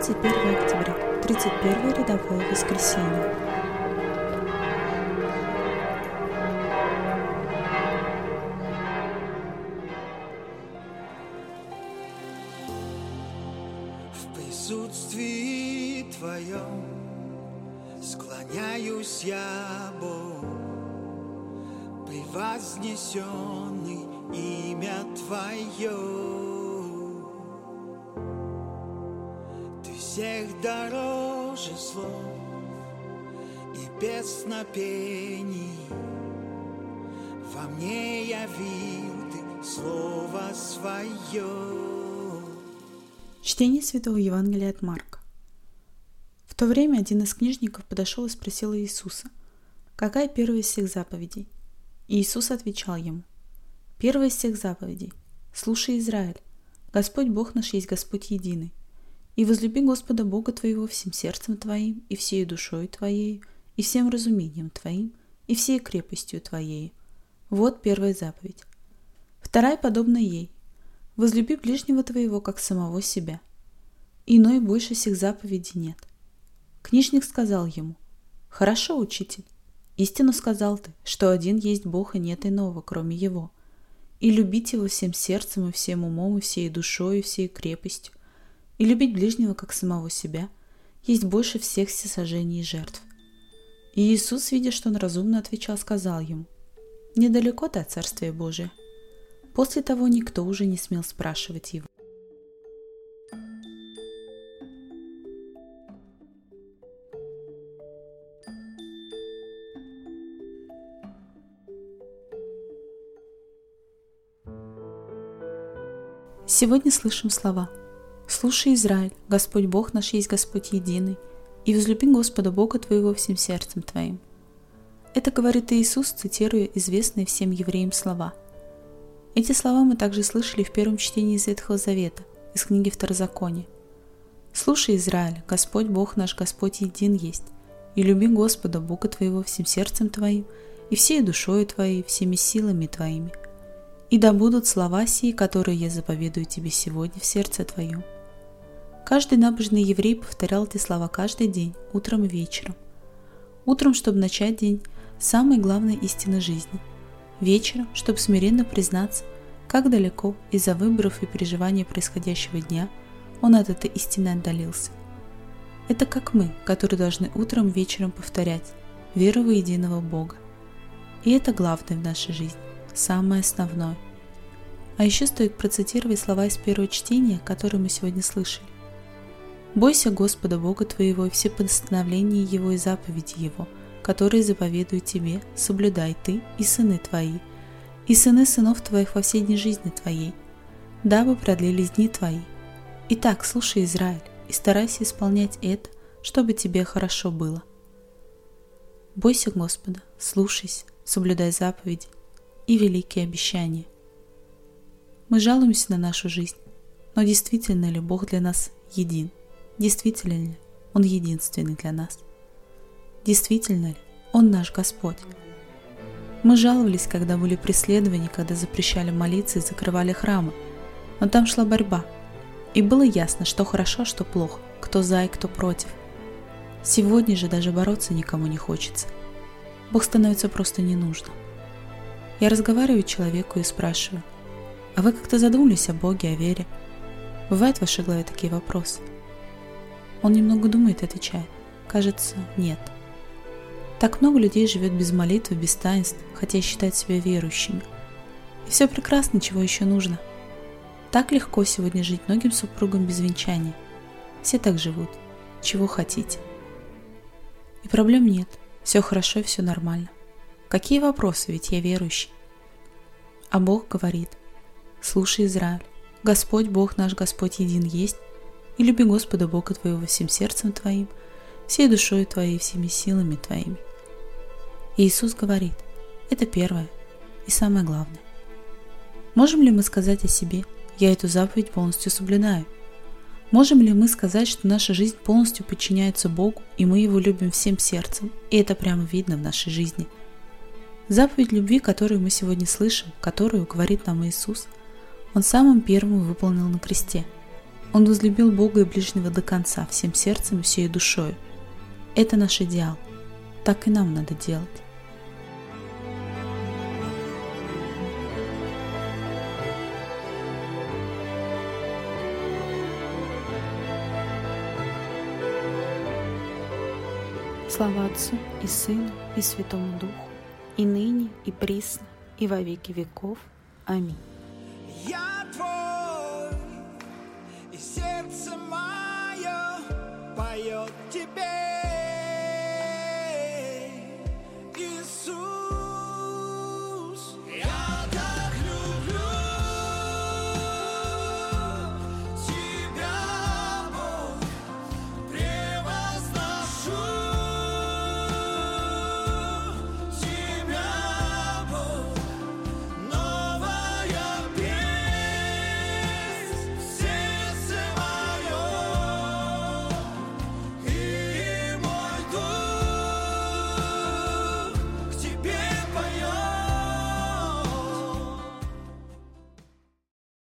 31 октября, 31 рядовое воскресенье. В присутствии Твоем склоняюсь я, Бог, превознесенный имя Твое. Всех дороже слов и песнопений. Во мне явил Ты Слово Свое. Чтение Святого Евангелия от Марка. В то время один из книжников подошел и спросил Иисуса, какая первая из всех заповедей? И Иисус отвечал ему, первая из всех заповедей, слушай Израиль, Господь Бог наш есть Господь единый, и возлюби Господа Бога твоего всем сердцем твоим, и всей душой твоей, и всем разумением твоим, и всей крепостью твоей. Вот первая заповедь. Вторая подобна ей. Возлюби ближнего твоего, как самого себя. Иной больше всех заповедей нет. Книжник сказал ему, «Хорошо, учитель, истину сказал ты, что один есть Бог и нет иного, кроме Его. И любить Его всем сердцем и всем умом и всей душой и всей крепостью, и любить ближнего, как самого себя, есть больше всех всесожжений и жертв». И Иисус, видя, что он разумно отвечал, сказал ему, «Недалеко ты от Царствия Божия». После того никто уже не смел спрашивать его. Сегодня слышим слова «Слушай, Израиль, Господь Бог наш есть Господь единый, и возлюби Господа Бога твоего всем сердцем твоим». Это говорит Иисус, цитируя известные всем евреям слова. Эти слова мы также слышали в первом чтении из Ветхого Завета, из книги Второзакония. «Слушай, Израиль, Господь Бог наш Господь един есть, и люби Господа Бога твоего всем сердцем твоим, и всей душою твоей, всеми силами твоими, и да будут слова сии, которые я заповедую тебе сегодня в сердце твоем. Каждый набожный еврей повторял эти слова каждый день, утром и вечером. Утром, чтобы начать день, самой главной истины жизни. Вечером, чтобы смиренно признаться, как далеко из-за выборов и переживаний происходящего дня он от этой истины отдалился. Это как мы, которые должны утром вечером повторять веру в единого Бога. И это главное в нашей жизни самое основное. А еще стоит процитировать слова из первого чтения, которые мы сегодня слышали. «Бойся Господа Бога твоего и все постановления Его и заповеди Его, которые заповедуют тебе, соблюдай ты и сыны твои, и сыны сынов твоих во всей дни жизни твоей, дабы продлились дни твои. Итак, слушай, Израиль, и старайся исполнять это, чтобы тебе хорошо было. Бойся Господа, слушайся, соблюдай заповеди, и великие обещания. Мы жалуемся на нашу жизнь, но действительно ли Бог для нас един? Действительно ли Он единственный для нас? Действительно ли Он наш Господь? Мы жаловались, когда были преследования, когда запрещали молиться и закрывали храмы, но там шла борьба, и было ясно, что хорошо, что плохо, кто за и кто против. Сегодня же даже бороться никому не хочется. Бог становится просто не нужно. Я разговариваю человеку и спрашиваю, а вы как-то задумались о Боге, о вере? Бывают в вашей голове такие вопросы? Он немного думает и отвечает. Кажется, нет. Так много людей живет без молитвы, без таинств, хотя считают себя верующими. И все прекрасно, чего еще нужно. Так легко сегодня жить многим супругам без венчания. Все так живут. Чего хотите. И проблем нет. Все хорошо и все нормально. Какие вопросы, ведь я верующий. А Бог говорит, слушай, Израиль, Господь Бог наш Господь един есть, и люби Господа Бога твоего всем сердцем твоим, всей душой твоей, всеми силами твоими. И Иисус говорит, это первое и самое главное. Можем ли мы сказать о себе, я эту заповедь полностью соблюдаю? Можем ли мы сказать, что наша жизнь полностью подчиняется Богу, и мы Его любим всем сердцем, и это прямо видно в нашей жизни – Заповедь любви, которую мы сегодня слышим, которую говорит нам Иисус, Он самым первым выполнил на кресте. Он возлюбил Бога и ближнего до конца, всем сердцем и всей душой. Это наш идеал. Так и нам надо делать. Слава Отцу и Сыну и Святому Духу, и ныне, и присно, и во веки веков. Аминь.